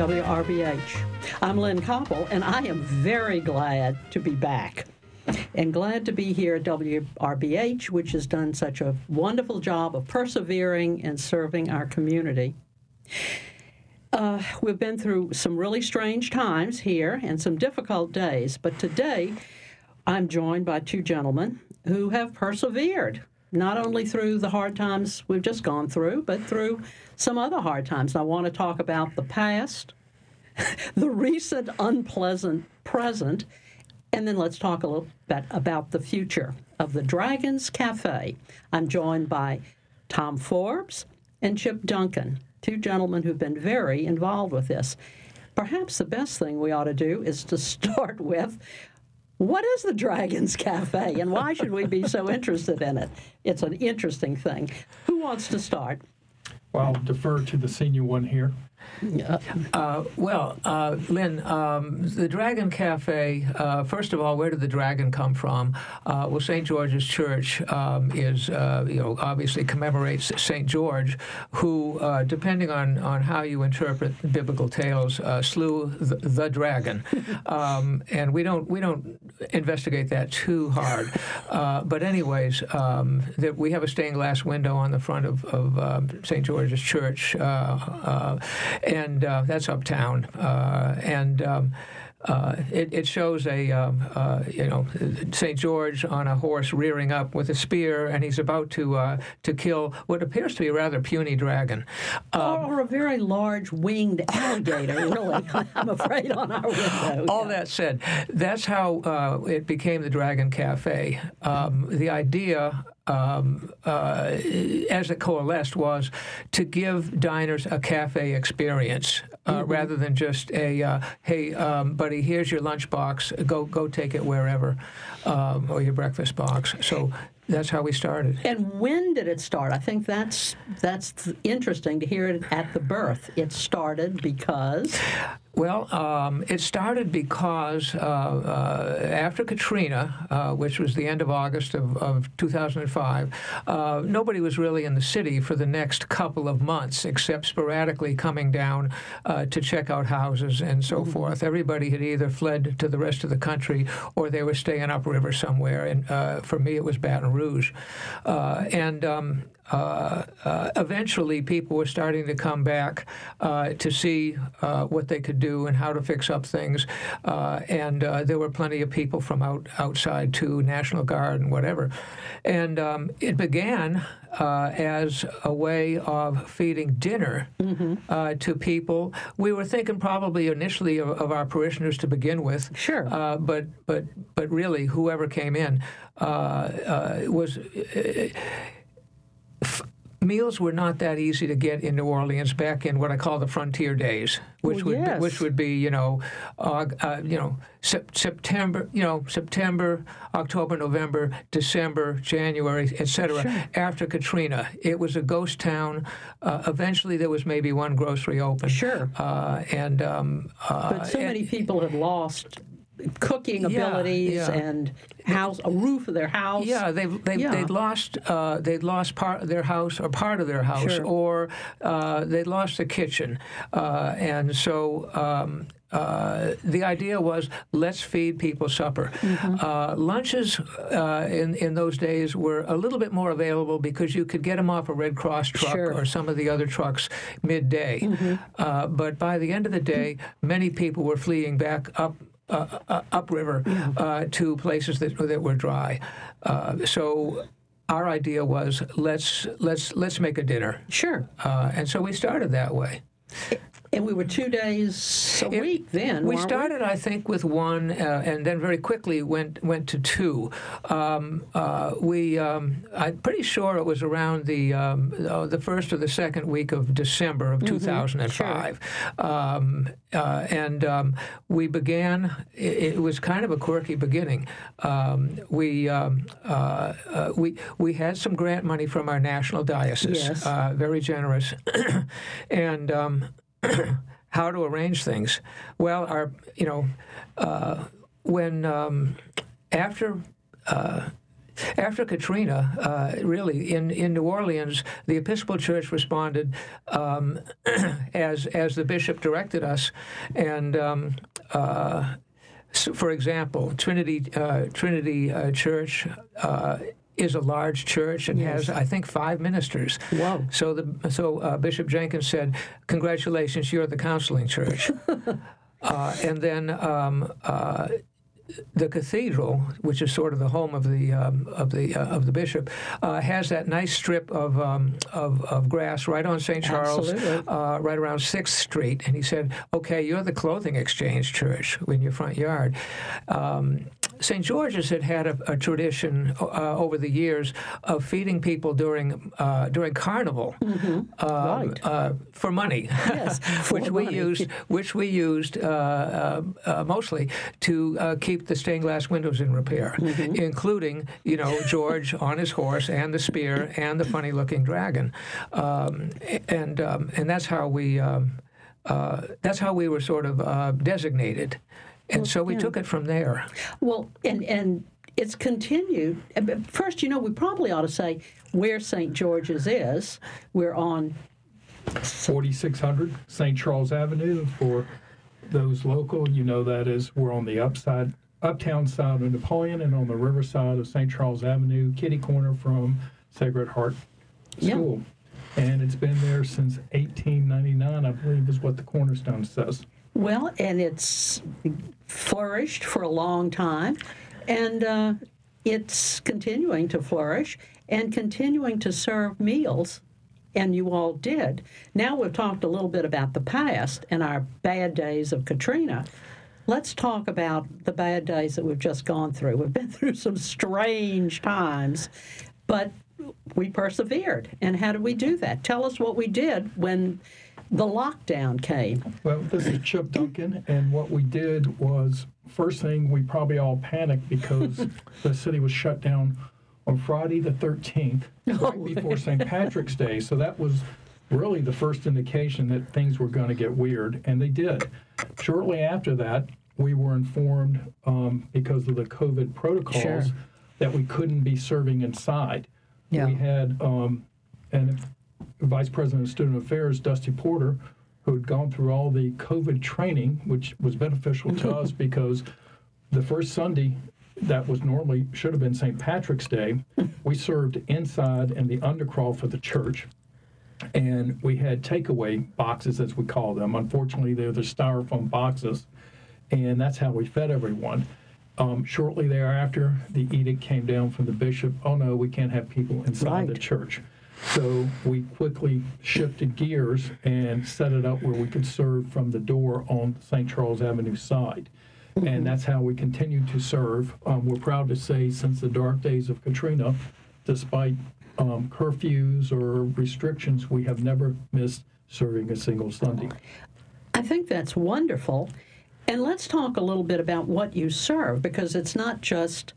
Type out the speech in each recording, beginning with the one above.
WRBH. I'm Lynn Koppel, and I am very glad to be back. And glad to be here at WRBH, which has done such a wonderful job of persevering and serving our community. Uh, we've been through some really strange times here and some difficult days, but today I'm joined by two gentlemen who have persevered not only through the hard times we've just gone through, but through some other hard times. I want to talk about the past, the recent unpleasant present, and then let's talk a little bit about the future of the Dragons Cafe. I'm joined by Tom Forbes and Chip Duncan, two gentlemen who've been very involved with this. Perhaps the best thing we ought to do is to start with what is the Dragons Cafe and why should we be so interested in it? It's an interesting thing. Who wants to start? Well, I'll defer to the senior one here. Uh, well, uh, Lynn, um, the Dragon Cafe, uh, first of all, where did the dragon come from? Uh, well, St. George's Church um, is, uh, you know, obviously commemorates St. George, who, uh, depending on, on how you interpret biblical tales, slew the, the dragon. Um, and we don't, we don't investigate that too hard. but anyways, um, the, we have a stained glass window on the front of, of um, St. George's Church and uh, that's uptown. Uh, and um, uh, it, it, shows a um, uh, you know Saint George on a horse rearing up with a spear, and he's about to uh, to kill what appears to be a rather puny dragon, um, or a very large winged alligator. really, I'm afraid on our window. All yeah. that said, that's how uh, it became the Dragon Cafe. Um, the idea um, uh, as it coalesced was to give diners a cafe experience uh, mm-hmm. rather than just a uh, hey um, buddy here's your lunchbox go go take it wherever um, or your breakfast box so that's how we started. And when did it start? I think that's that's interesting to hear it at the birth. It started because well, um, it started because uh, uh, after Katrina, uh, which was the end of August of, of 2005, uh, nobody was really in the city for the next couple of months, except sporadically coming down uh, to check out houses and so mm-hmm. forth. Everybody had either fled to the rest of the country or they were staying upriver somewhere. And uh, for me, it was Baton Rouge. and um, uh, uh, eventually people were starting to come back uh, to see uh, what they could do and how to fix up things. Uh, and uh, there were plenty of people from out, outside too, National Guard and whatever. And um, it began as a way of feeding dinner mm-hmm. to people. We were thinking probably initially of, of our parishioners to begin with. Sure. but but but really, whoever came in was meals were not that easy to get in New Orleans back in what I call the frontier days, which well, would yes. be, which would be you know uh, uh, you know sep- September you know September October November December January etc. Sure. After Katrina, it was a ghost town. Uh, eventually, there was maybe one grocery open. Sure. Uh, and um, uh, but so and, many people had lost cooking abilities yeah, yeah. and house a roof of their house. Yeah, they've they've, yeah. they'd lost uh, they'd lost part of their house or part of their house, sure. or uh, they'd lost the kitchen, uh, and so. Um, uh, the idea was let's feed people supper. Mm-hmm. Uh, lunches uh, in in those days were a little bit more available because you could get them off a Red Cross truck sure. or some of the other trucks midday. Mm-hmm. Uh, but by the end of the day, many people were fleeing back up upriver uh, to places that that were dry. Uh, so our idea was let's let's let's make a dinner. Sure. Uh, and so we started that way. And we were two days a it, week then. We started, we? I think, with one, uh, and then very quickly went went to two. Um, uh, we, um, I'm pretty sure it was around the um, uh, the first or the second week of December of mm-hmm. 2005, sure. Um, uh, and um, we began. It, it, was kind of a quirky beginning. Um, we uh, uh, we we had some grant money from our national diocese, yes. very generous, and how to arrange things. Well, our you know uh, when um, after uh, after Katrina, uh, really in, in New Orleans, the Episcopal Church responded um, as as the bishop directed us, and. Um, uh, so for example, Trinity uh, Trinity uh, Church uh, is a large church and Yes. has, I think, five ministers. Whoa. So the so uh, Bishop Jenkins said, "Congratulations, you're the counseling church." uh, and then. Um, uh, the cathedral, which is sort of the home of the um, of the uh, of the bishop, uh, has that nice strip of, um, of of grass right on St. Charles, uh, right around Sixth Street. And he said, "Okay, you're the clothing exchange church in your front yard." Um, St. George's had had a, a tradition uh, over the years of feeding people during uh, during Carnival um, Right. uh, for money, Yes, for which we used which we used uh, uh, mostly to uh, keep the stained glass windows in repair, Mm-hmm. including you know George on his horse and the spear and the funny looking dragon, um, and um, and that's how we um, uh, that's how we were sort of uh, designated, and so we took it from there. Well, and and it's continued. First, you know, we probably ought to say where St. George's is. We're on 4600 St. Charles Avenue. For those local, you know that is we're on the upside, uptown side of Napoleon and on the river side of St. Charles Avenue, kitty corner from Sacred Heart Yeah. School. And it's been there since 1899, I believe, is what the cornerstone says. Well, and it's flourished for a long time, and uh, it's continuing to flourish and continuing to serve meals. And you all did. Now we've talked a little bit about the past and our bad days of Katrina. Let's talk about the bad days that we've just gone through. We've been through some strange times, but we persevered. And how did we do that? Tell us what we did when the lockdown came. Well, this is Chip Duncan, and what we did was first thing we probably all panicked because the city was shut down on Friday the 13th, right before St. Patrick's Day. So that was really the first indication that things were going to get weird, and they did. Shortly after that, we were informed um, because of the COVID protocols Sure. that we couldn't be serving inside. Yeah. We had um, and Vice President of Student Affairs, Dusty Porter, who had gone through all the COVID training, which was beneficial to us because the first Sunday that was normally should have been St. Patrick's Day, we served inside in the undercroft for the church. And we had takeaway boxes, as we call them. Unfortunately, they're the styrofoam boxes, and that's how we fed everyone. Um, shortly thereafter, the edict came down from the bishop. Oh no, we can't have people inside the church. So we quickly shifted gears and set it up where we could serve from the door on the St. Charles Avenue side. And that's how we continue to serve. Um, we're proud to say, since the dark days of Katrina, despite um, curfews or restrictions, we have never missed serving a single Sunday. I think that's wonderful. And let's talk a little bit about what you serve because it's not just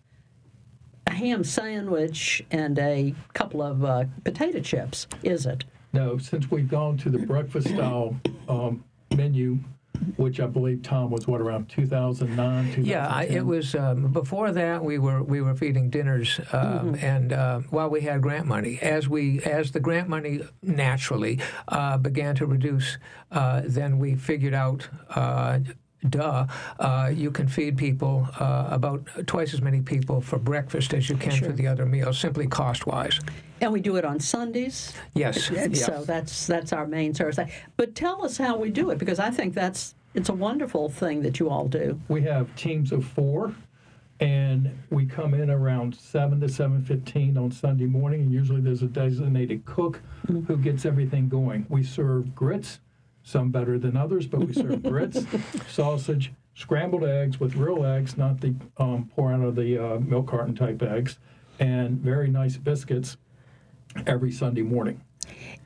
ham sandwich and a couple of uh, potato chips, is it? No, since we've gone to the breakfast style um, menu, which I believe Tom was what around 2009, 2010. Yeah, I, it was um, before that we were we were feeding dinners, um, and uh, while we had grant money, as we as the grant money naturally uh, began to reduce, uh, then we figured out. Uh, Duh, uh, you can feed people uh, about twice as many people for breakfast as you can Sure. for the other meals, simply cost wise. And we do it on Sundays. Yes. And yeah. So that's that's our main service. But tell us how we do it because I think that's it's a wonderful thing that you all do. we have teams of four, and we come in around seven to seven fifteen on Sunday morning, and usually there's a designated cook who gets everything going. We serve grits, some better than others, but we serve grits, sausage, scrambled eggs with real eggs, not the um, pour out of the uh, milk carton type eggs, and very nice biscuits every Sunday morning.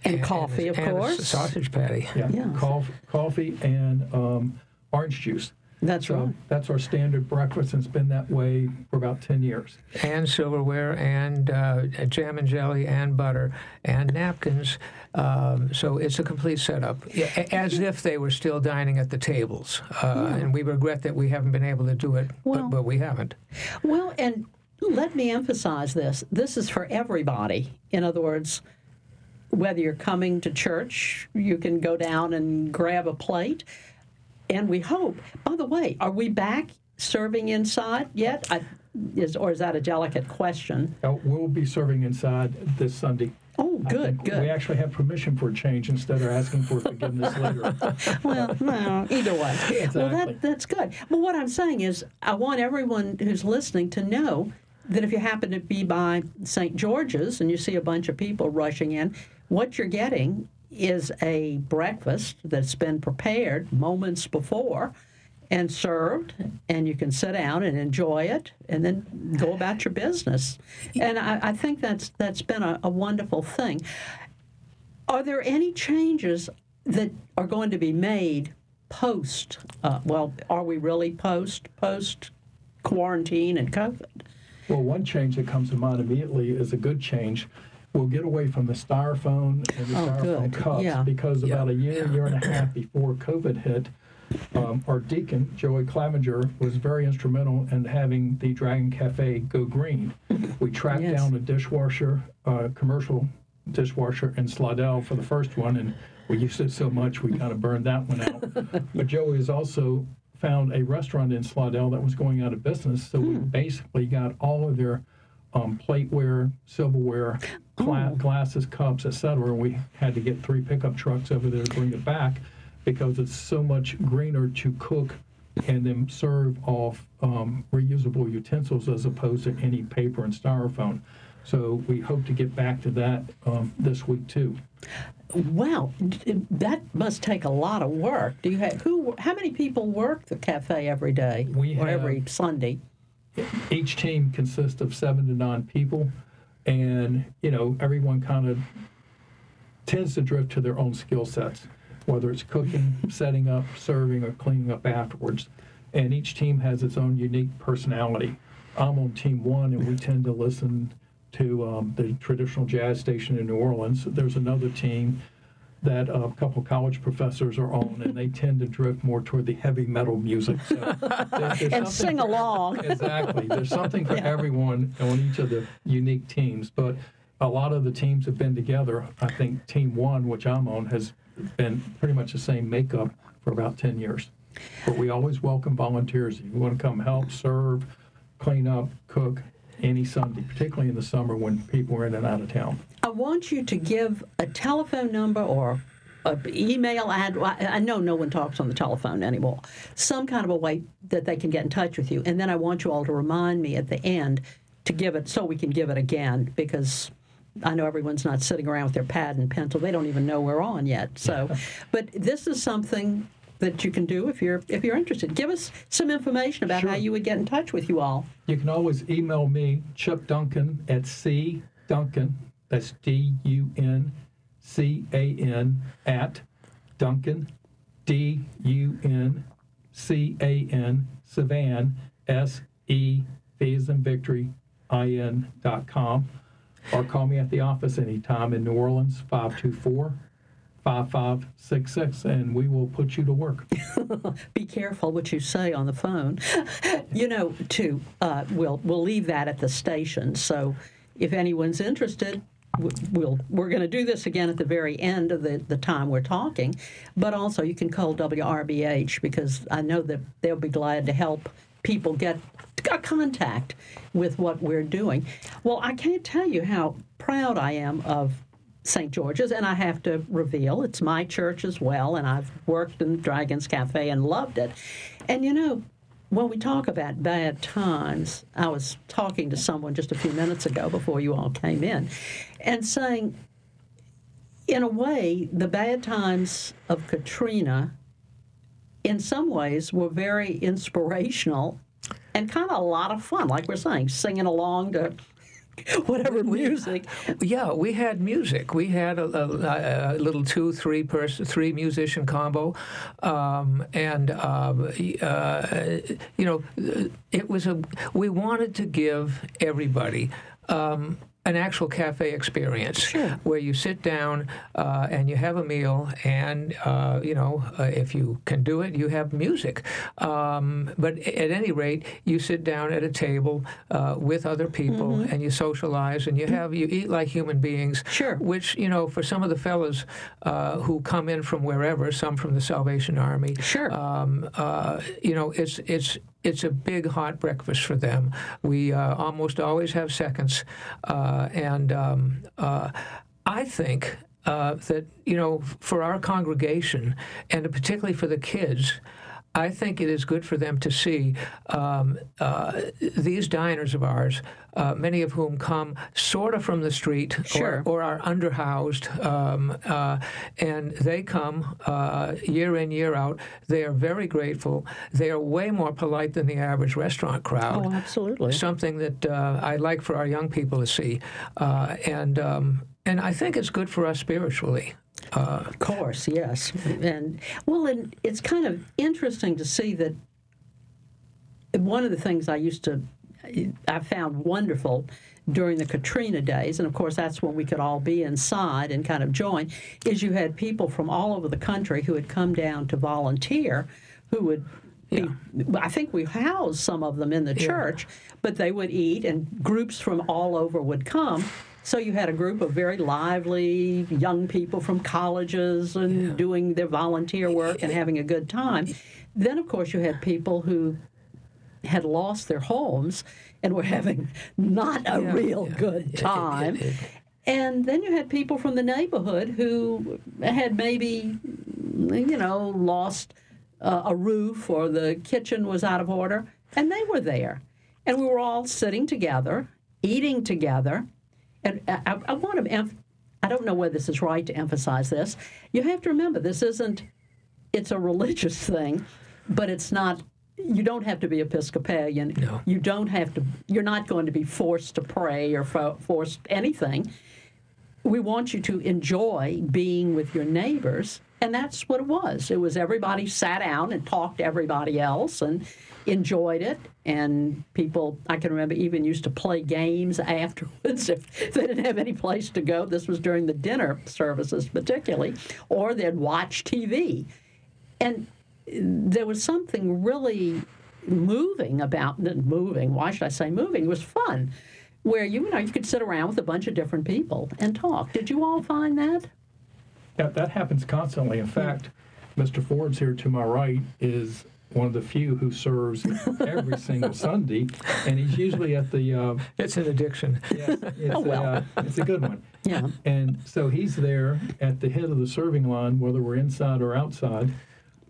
And, coffee, of and a course. sausage patty. Yeah, Yeah. Coffee, coffee and um, orange juice. That's So right. that's our standard breakfast, and it's been that way for about 10 years. and silverware and uh, jam and jelly and butter and napkins. Um, so it's a complete setup, as if they were still dining at the tables. Uh, And we regret that we haven't been able to do it, Well- but, but we haven't. Well, and let me emphasize this this is for everybody. In other words, whether you're coming to church, you can go down and grab a plate. And we hope, by the way, are we back serving inside yet? I, is, or is that a delicate question? Uh, We'll be serving inside this Sunday. Oh, I good, We actually have permission for a change instead of asking for forgiveness later. Well, no, either way. Well, Exactly. that, that's good. But what I'm saying is, I want everyone who's listening to know that if you happen to be by St. George's and you see a bunch of people rushing in, what you're getting is a breakfast that's been prepared moments before and served, and you can sit down and enjoy it, and then go about your business. And I, I think that's that's been a, a wonderful thing. Are there any changes that are going to be made post? Uh, well, are we really post post quarantine and COVID? Well, one change that comes to mind immediately is a good change. We'll get away from the styrofoam and the Oh, styrofoam good. cups Yeah. because about a year, year and a half before COVID hit, um, our deacon, Joey Clavinger, was very instrumental in having the Dragon Cafe go green. We tracked Yes. down a dishwasher, uh, commercial dishwasher in Slidell for the first one, and we used it so much we kind of burned that one out. but Joey has also found a restaurant in Slidell that was going out of business, so we basically got all of their um, plateware, silverware, gla- glasses, cups, etc. We had to get three pickup trucks over there to bring it back because it's so much greener to cook and then serve off um, reusable utensils as opposed to any paper and styrofoam. So we hope to get back to that um, this week too. Wow, that must take a lot of work. Do you have who? How many people work the cafe every day We or have- every Sunday? Each team consists of seven to nine people, and you know everyone kind of tends to drift to their own skill sets, whether it's cooking, setting up, serving, or cleaning up afterwards. And each team has its own unique personality. I'm on team one, and we tend to listen to um, the traditional jazz station in New Orleans. There's another team that a couple college professors are on, and they tend to drift more toward the heavy metal music. So there- And sing for- along. Exactly. There's something for everyone on each of the unique teams, but a lot of the teams have been together. I think Team One, which I'm on, has been pretty much the same makeup for about 10 years. But we always welcome volunteers. If you want to come help, serve, clean up, cook, any Sunday, particularly in the summer when people are in and out of town. I want you to give a telephone number or an email ad. I I know no one talks on the telephone anymore. Some kind of a way that they can get in touch with you. And then I want you all to remind me at the end to give it so we can give it again because I know everyone's not sitting around with their pad and pencil. They don't even know we're on yet. So, but this is something that you can do if you're if you're interested. Give us some information about how you would get in touch with you all. You can always email me, Chip Duncan at C Duncan, that's D U N C A N, at Duncan, D U N C A N, Sevin, S E, V as in victory, I N dot com. Or call me at the office anytime in New Orleans, 524 5566, and we will put you to work. be careful what you say on the phone. you know, too, uh, we'll we'll leave that at the station. So if anyone's interested, we'll we're going to do this again at the very end of the, the time we're talking. But also, you can call WRBH because I know that they'll be glad to help people get a contact with what we're doing. Well, I can't tell you how proud I am of St. George's, and I have to reveal it's my church as well, and I've worked in Dragon's Cafe and loved it. And you know, when we talk about bad times, I was talking to someone just a few minutes ago before you all came in, and saying, in a way, the bad times of Katrina, in some ways, were very inspirational and kind of a lot of fun. Like we're saying, singing along to whatever music. Yeah, we had music. We had a, a, a little two, three person, three musician combo, um, and um, uh, you know, it was a. We wanted to give everybody. Um, an actual cafe experience Sure. where you sit down uh, and you have a meal, and uh, you know uh, if you can do it, you have music. Um, but at any rate, you sit down at a table uh, with other people Mm-hmm. and you socialize and you have you eat like human beings. Sure. Which you know, for some of the fellas uh, who come in from wherever, some from the Salvation Army. Sure. Um, uh, you know, it's it's it's a big hot breakfast for them. We uh, almost always have seconds, uh, and um, uh, I think uh, that you know, for our congregation, and particularly for the kids. I think it is good for them to see um, uh, these diners of ours, uh, many of whom come sort of from the street Sure. or, or are underhoused, um, uh, and they come uh, year in, year out. They are very grateful. They are way more polite than the average restaurant crowd. Oh, absolutely. Something that uh, I'd like for our young people to see, uh, and um, and I think it's good for us spiritually. Uh, Of course, yes. And well, and it's kind of interesting to see that one of the things I used to, I found wonderful during the Katrina days, and of course that's when we could all be inside and kind of join, is you had people from all over the country who had come down to volunteer, who would. Be, I think we housed some of them in the church, but they would eat, and groups from all over would come. So you had a group of very lively young people from colleges and doing their volunteer work and having a good time. Then, of course, you had people who had lost their homes and were having not a Yeah, real yeah. good time. And then you had people from the neighborhood who had maybe, you know, lost uh, a roof or the kitchen was out of order, and they were there. And we were all sitting together, eating together. And I, I, want to, emph- I don't know whether this is right to emphasize this. You have to remember, this isn't, it's a religious thing, but it's not. You don't have to be Episcopalian. No. You don't have to. You're not going to be forced to pray or fo- forced anything we want you to enjoy being with your neighbors. And that's what it was. It was everybody sat down and talked to everybody else and enjoyed it. And people, I can remember, even used to play games afterwards if they didn't have any place to go. This was during the dinner services, particularly, or they'd watch TV. And there was something really moving about moving. Why should I say moving? It was fun, where you know you could sit around with a bunch of different people and talk. Did you all find that? Yeah, that happens constantly. In fact, Mr. Forbes here to my right is one of the few who serves every single Sunday, and he's usually at the. Uh, it's an addiction. yes, it's, Oh, well. a, uh, it's a good one. Yeah. And so he's there at the head of the serving line, whether we're inside or outside,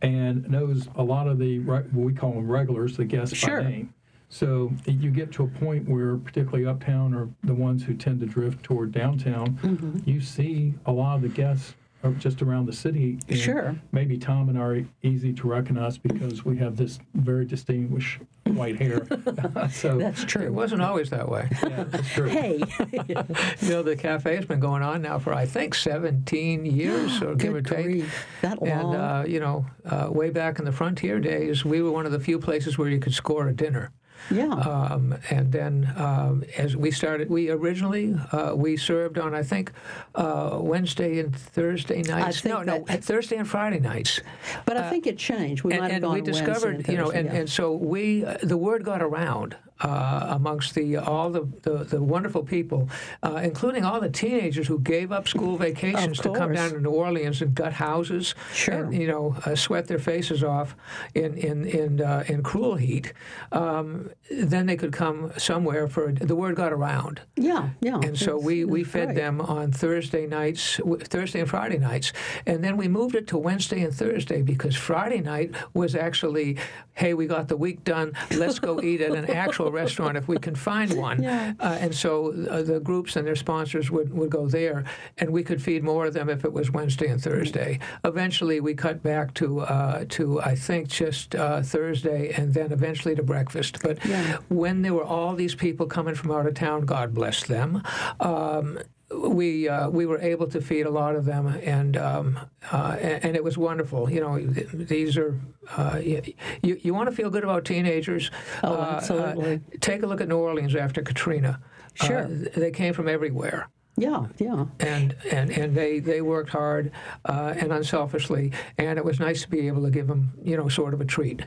and knows a lot of the what we call them regulars, the guests Sure. by name. So you get to a point where, particularly uptown or the ones who tend to drift toward downtown, Mm-hmm. you see a lot of the guests are just around the city. and Sure. Maybe Tom and I are easy to recognize because we have this very distinguished white hair. so That's true. It wasn't always that way. yeah, that's true. Hey, you know, the cafe's been going on now for I think 17 years, or give or take. grief, that long. And uh, you know, uh, way back in the frontier days, we were one of the few places where you could score a dinner. Yeah. Um, and then um, as we started, we originally uh, we served on I think uh, Wednesday and Thursday nights. no, no, that- Thursday and Friday nights. but I think it changed. We and, might have and gone we Wednesday discovered, and you know, and, yeah. and so we, uh, the word got around uh, amongst the all the, the, the wonderful people, uh, including all the teenagers who gave up school vacations to come down to New Orleans and gut houses, Sure. and you know, uh, sweat their faces off in in in, uh, in cruel heat. Um, then they could come somewhere for the word got around. yeah, yeah. And so we, we fed great. them on Thursday nights, Thursday and Friday nights. And then we moved it to Wednesday and Thursday because Friday night was actually, hey, we got the week done. Let's go eat at an actual restaurant if we can find one. Yeah. Uh, and so uh, the groups and their sponsors would, would go there, and we could feed more of them if it was Wednesday and Thursday. Eventually, we cut back to, uh, to I think, just uh, Thursday and then eventually to breakfast. But Yeah. when there were all these people coming from out of town, God bless them. Um, we uh, we were able to feed a lot of them, and um, uh, and, and, it was wonderful. You know, these are uh, you you want to feel good about teenagers. Oh, uh, absolutely. take a look at New Orleans after Katrina. Sure, they came from everywhere. Yeah, yeah. And and, and they, they worked hard uh, and unselfishly, and it was nice to be able to give them, you know, sort of a treat.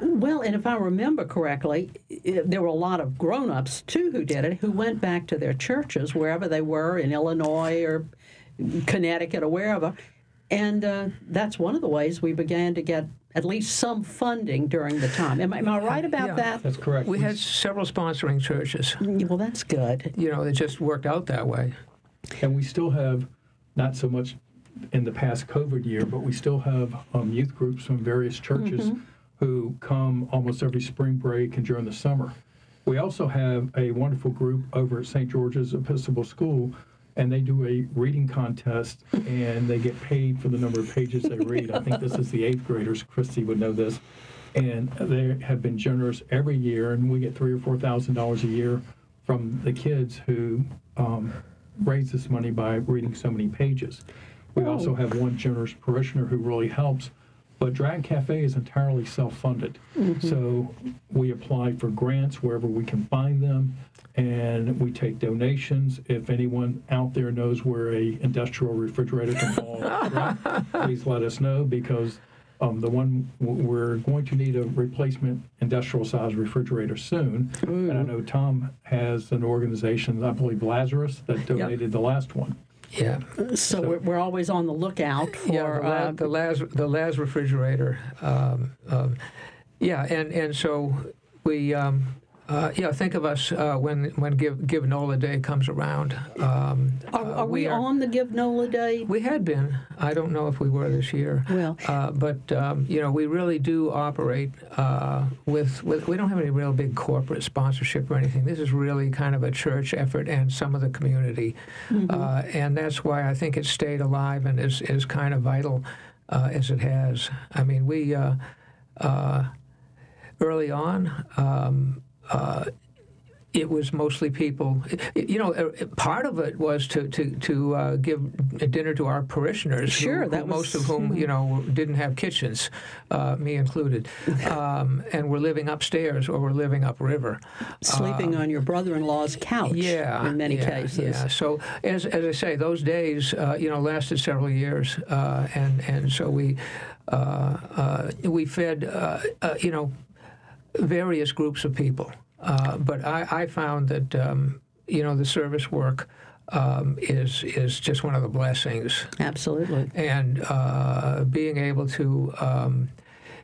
Well, and if I remember correctly, there were a lot of grown-ups too who did it, who went back to their churches wherever they were in Illinois or Connecticut or wherever, and uh, that's one of the ways we began to get at least some funding during the time. Am, am I right about yeah, that? That's correct. We, we had several sponsoring churches. Well, that's good. You know, it just worked out that way. And we still have, not so much in the past COVID year, but we still have um, youth groups from various churches mm-hmm. who come almost every spring break and during the summer. We also have a wonderful group over at St. George's Episcopal School and they do a reading contest and they get paid for the number of pages they read. I think this is the eighth graders. Christy would know this. And they have been generous every year, and we get three or four thousand dollars a year from the kids who um, raise this money by reading so many pages. We oh. also have one generous parishioner who really helps but Dragon Cafe is entirely self funded. Mm-hmm. So we apply for grants wherever we can find them and we take donations. If anyone out there knows where a industrial refrigerator can fall, please let us know because um, the one we're going to need a replacement industrial size refrigerator soon. And I know Tom has an organization, I believe Lazarus, that donated yep. the last one. Yeah. So, so we're, we're, always on the lookout for yeah, the, La- uh, the Laz the Laz refrigerator. Um, um, yeah, and and so we um, uh, yeah, think of us uh, when when Give Give Nola Day comes around. Um, are, are uh, we, we are, on the Give Nola Day? We had been. I don't know if we were this year. Well, uh, but um, you know, we really do operate uh, with with. We don't have any real big corporate sponsorship or anything. This is really kind of a church effort and some of the community, mm-hmm. Uh, and that's why I think it's stayed alive and is is kind of vital as it has. I mean, we early on. Um, uh, it was mostly people. You know, uh, part of it was to to to uh, give dinner to our parishioners. Sure, who, that who, most of whom you know didn't have kitchens, uh, me included, um, and were living upstairs or were living upriver, sleeping uh, on your brother-in-law's couch. Yeah, in many yeah, cases. Yeah. So as as I say, those days uh, you know lasted several years, and and so we we fed you know various groups of people. Uh, but I, I, found that um, you know the service work um, is is just one of the blessings. Absolutely. And uh, being able to. Um,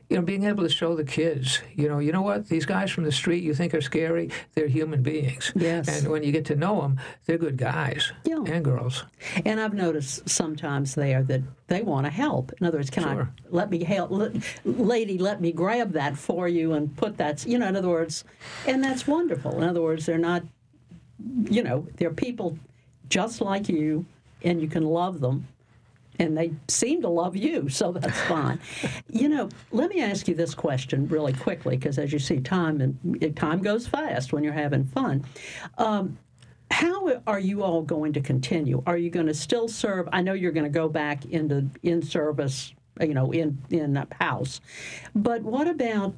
you know, being able to show the kids, you know, you know what? These guys from the street you think are scary, they're human beings. Yes. And when you get to know them, they're good guys yeah. and girls. And I've noticed sometimes there that they want to help. In other words, can sure. I let me help, let, lady, let me grab that for you and put that, you know, in other words, and that's wonderful. In other words, they're not, you know, they're people just like you, and you can love them and they seem to love you, so that's fine. you know, let me ask you this question really quickly, because as you see, time and time goes fast when you're having fun. Um, how are you all going to continue? Are you going to still serve? I know you're going to go back into in service, you know, in in house, but what about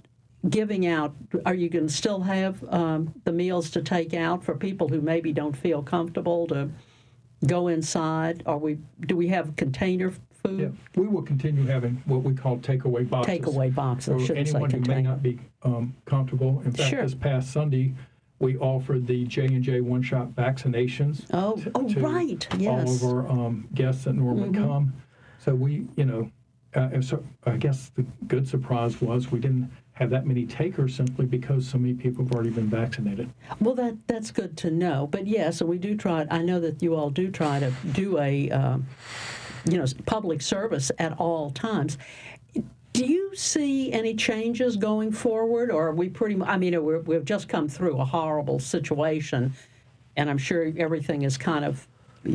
giving out? Are you going to still have um, the meals to take out for people who maybe don't feel comfortable to? Go inside? Are we do we have container food? Yeah, we will continue having what we call takeaway boxes. Takeaway boxes. So anyone who may not be um, comfortable. In fact, sure. this past Sunday, we offered the J and J one shot vaccinations. Oh, to, oh, to right. Yes. All of our um, guests that normally mm-hmm. come. So we, you know, uh, so I guess the good surprise was we didn't have that many takers simply because so many people have already been vaccinated. Well, that that's good to know. But yeah, so we do try. I know that you all do try to do a, um, you know, public service at all times. Do you see any changes going forward, or are we pretty? I mean, we have just come through a horrible situation, and I'm sure everything is kind of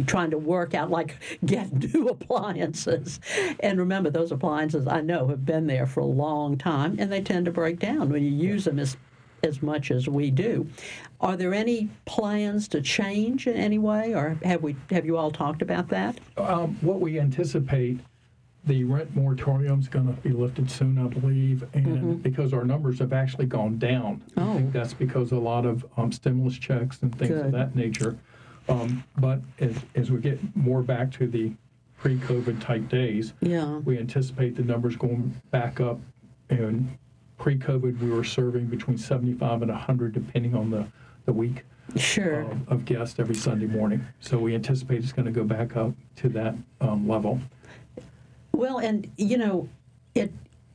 trying to work out like get new appliances. And remember, those appliances I know have been there for a long time, and they tend to break down when you use them as as much as we do. Are there any plans to change in any way, or have we have you all talked about that? Um, what we anticipate, the rent moratorium is going to be lifted soon, I believe, and because our numbers have actually gone down. I Mm-hmm. Oh. think that's because a lot of um, stimulus checks and things Good. of that nature. Um, but as, as we get more back to the pre-COVID type days, Yeah. we anticipate the numbers going back up. And pre-COVID, we were serving between 75 and 100, depending on the, the week Sure. um, of guests every Sunday morning. So we anticipate it's going to go back up to that um, level. Well, and you know, it.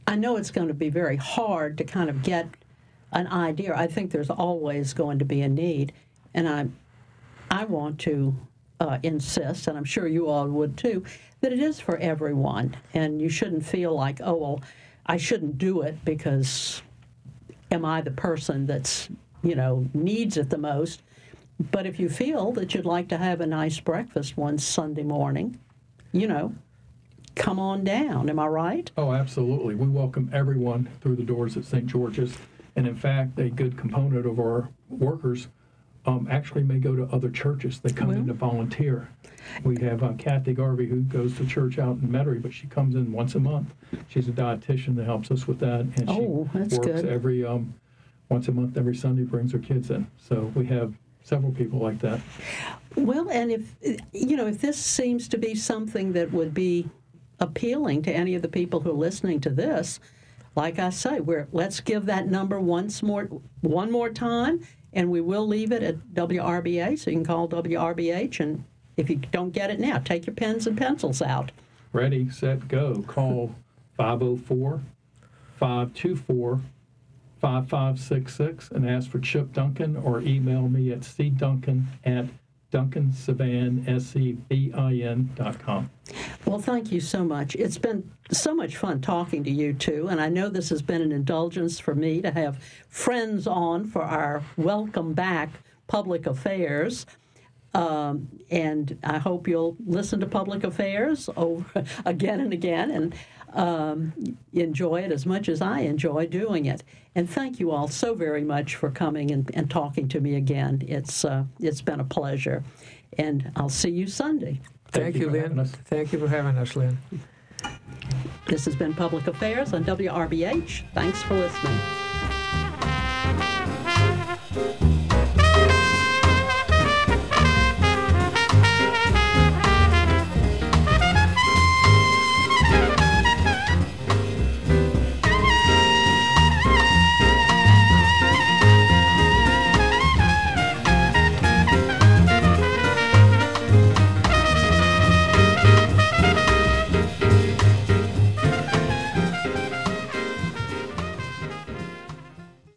I know it's going to be very hard to kind of get an idea. I think there's always going to be a need, and I, I want to uh, insist, and I'm sure you all would too, that it is for everyone, and you shouldn't feel like, oh well, I shouldn't do it because am I the person that's you know needs it the most? But if you feel that you'd like to have a nice breakfast one Sunday morning, you know, come on down. Am I right? Oh, absolutely. We welcome everyone through the doors at St. George's. And in fact, a good component of our workers um, actually may go to other churches. They come in to volunteer. We have uh, Kathy Garvey who goes to church out in Metairie, but she comes in once a month. She's a dietitian that helps us with that, and she Oh, that's works good. every um, once a month, every Sunday, brings her kids in. So we have several people like that. Well, and if you know, if this seems to be something that would be appealing to any of the people who are listening to this, like I say, we're let's give that number once more, one more time, and we will leave it at WRBH, so you can call WRBH, and if you don't get it now, take your pens and pencils out. Ready, set, go. Call 504 524 5566 and ask for Chip Duncan or email me at cduncan at duncansevin.com. Well, thank you so much. It's been so much fun talking to you two, and I know this has been an indulgence for me to have friends on for our welcome back public affairs. Um, and I hope you'll listen to public affairs over again and again and um, enjoy it as much as I enjoy doing it. And thank you all so very much for coming and, and talking to me again. It's uh, it's been a pleasure, and I'll see you Sunday. Thank, you you, Lynn. Thank you for having us, Lynn. This has been Public Affairs on WRBH. Thanks for listening.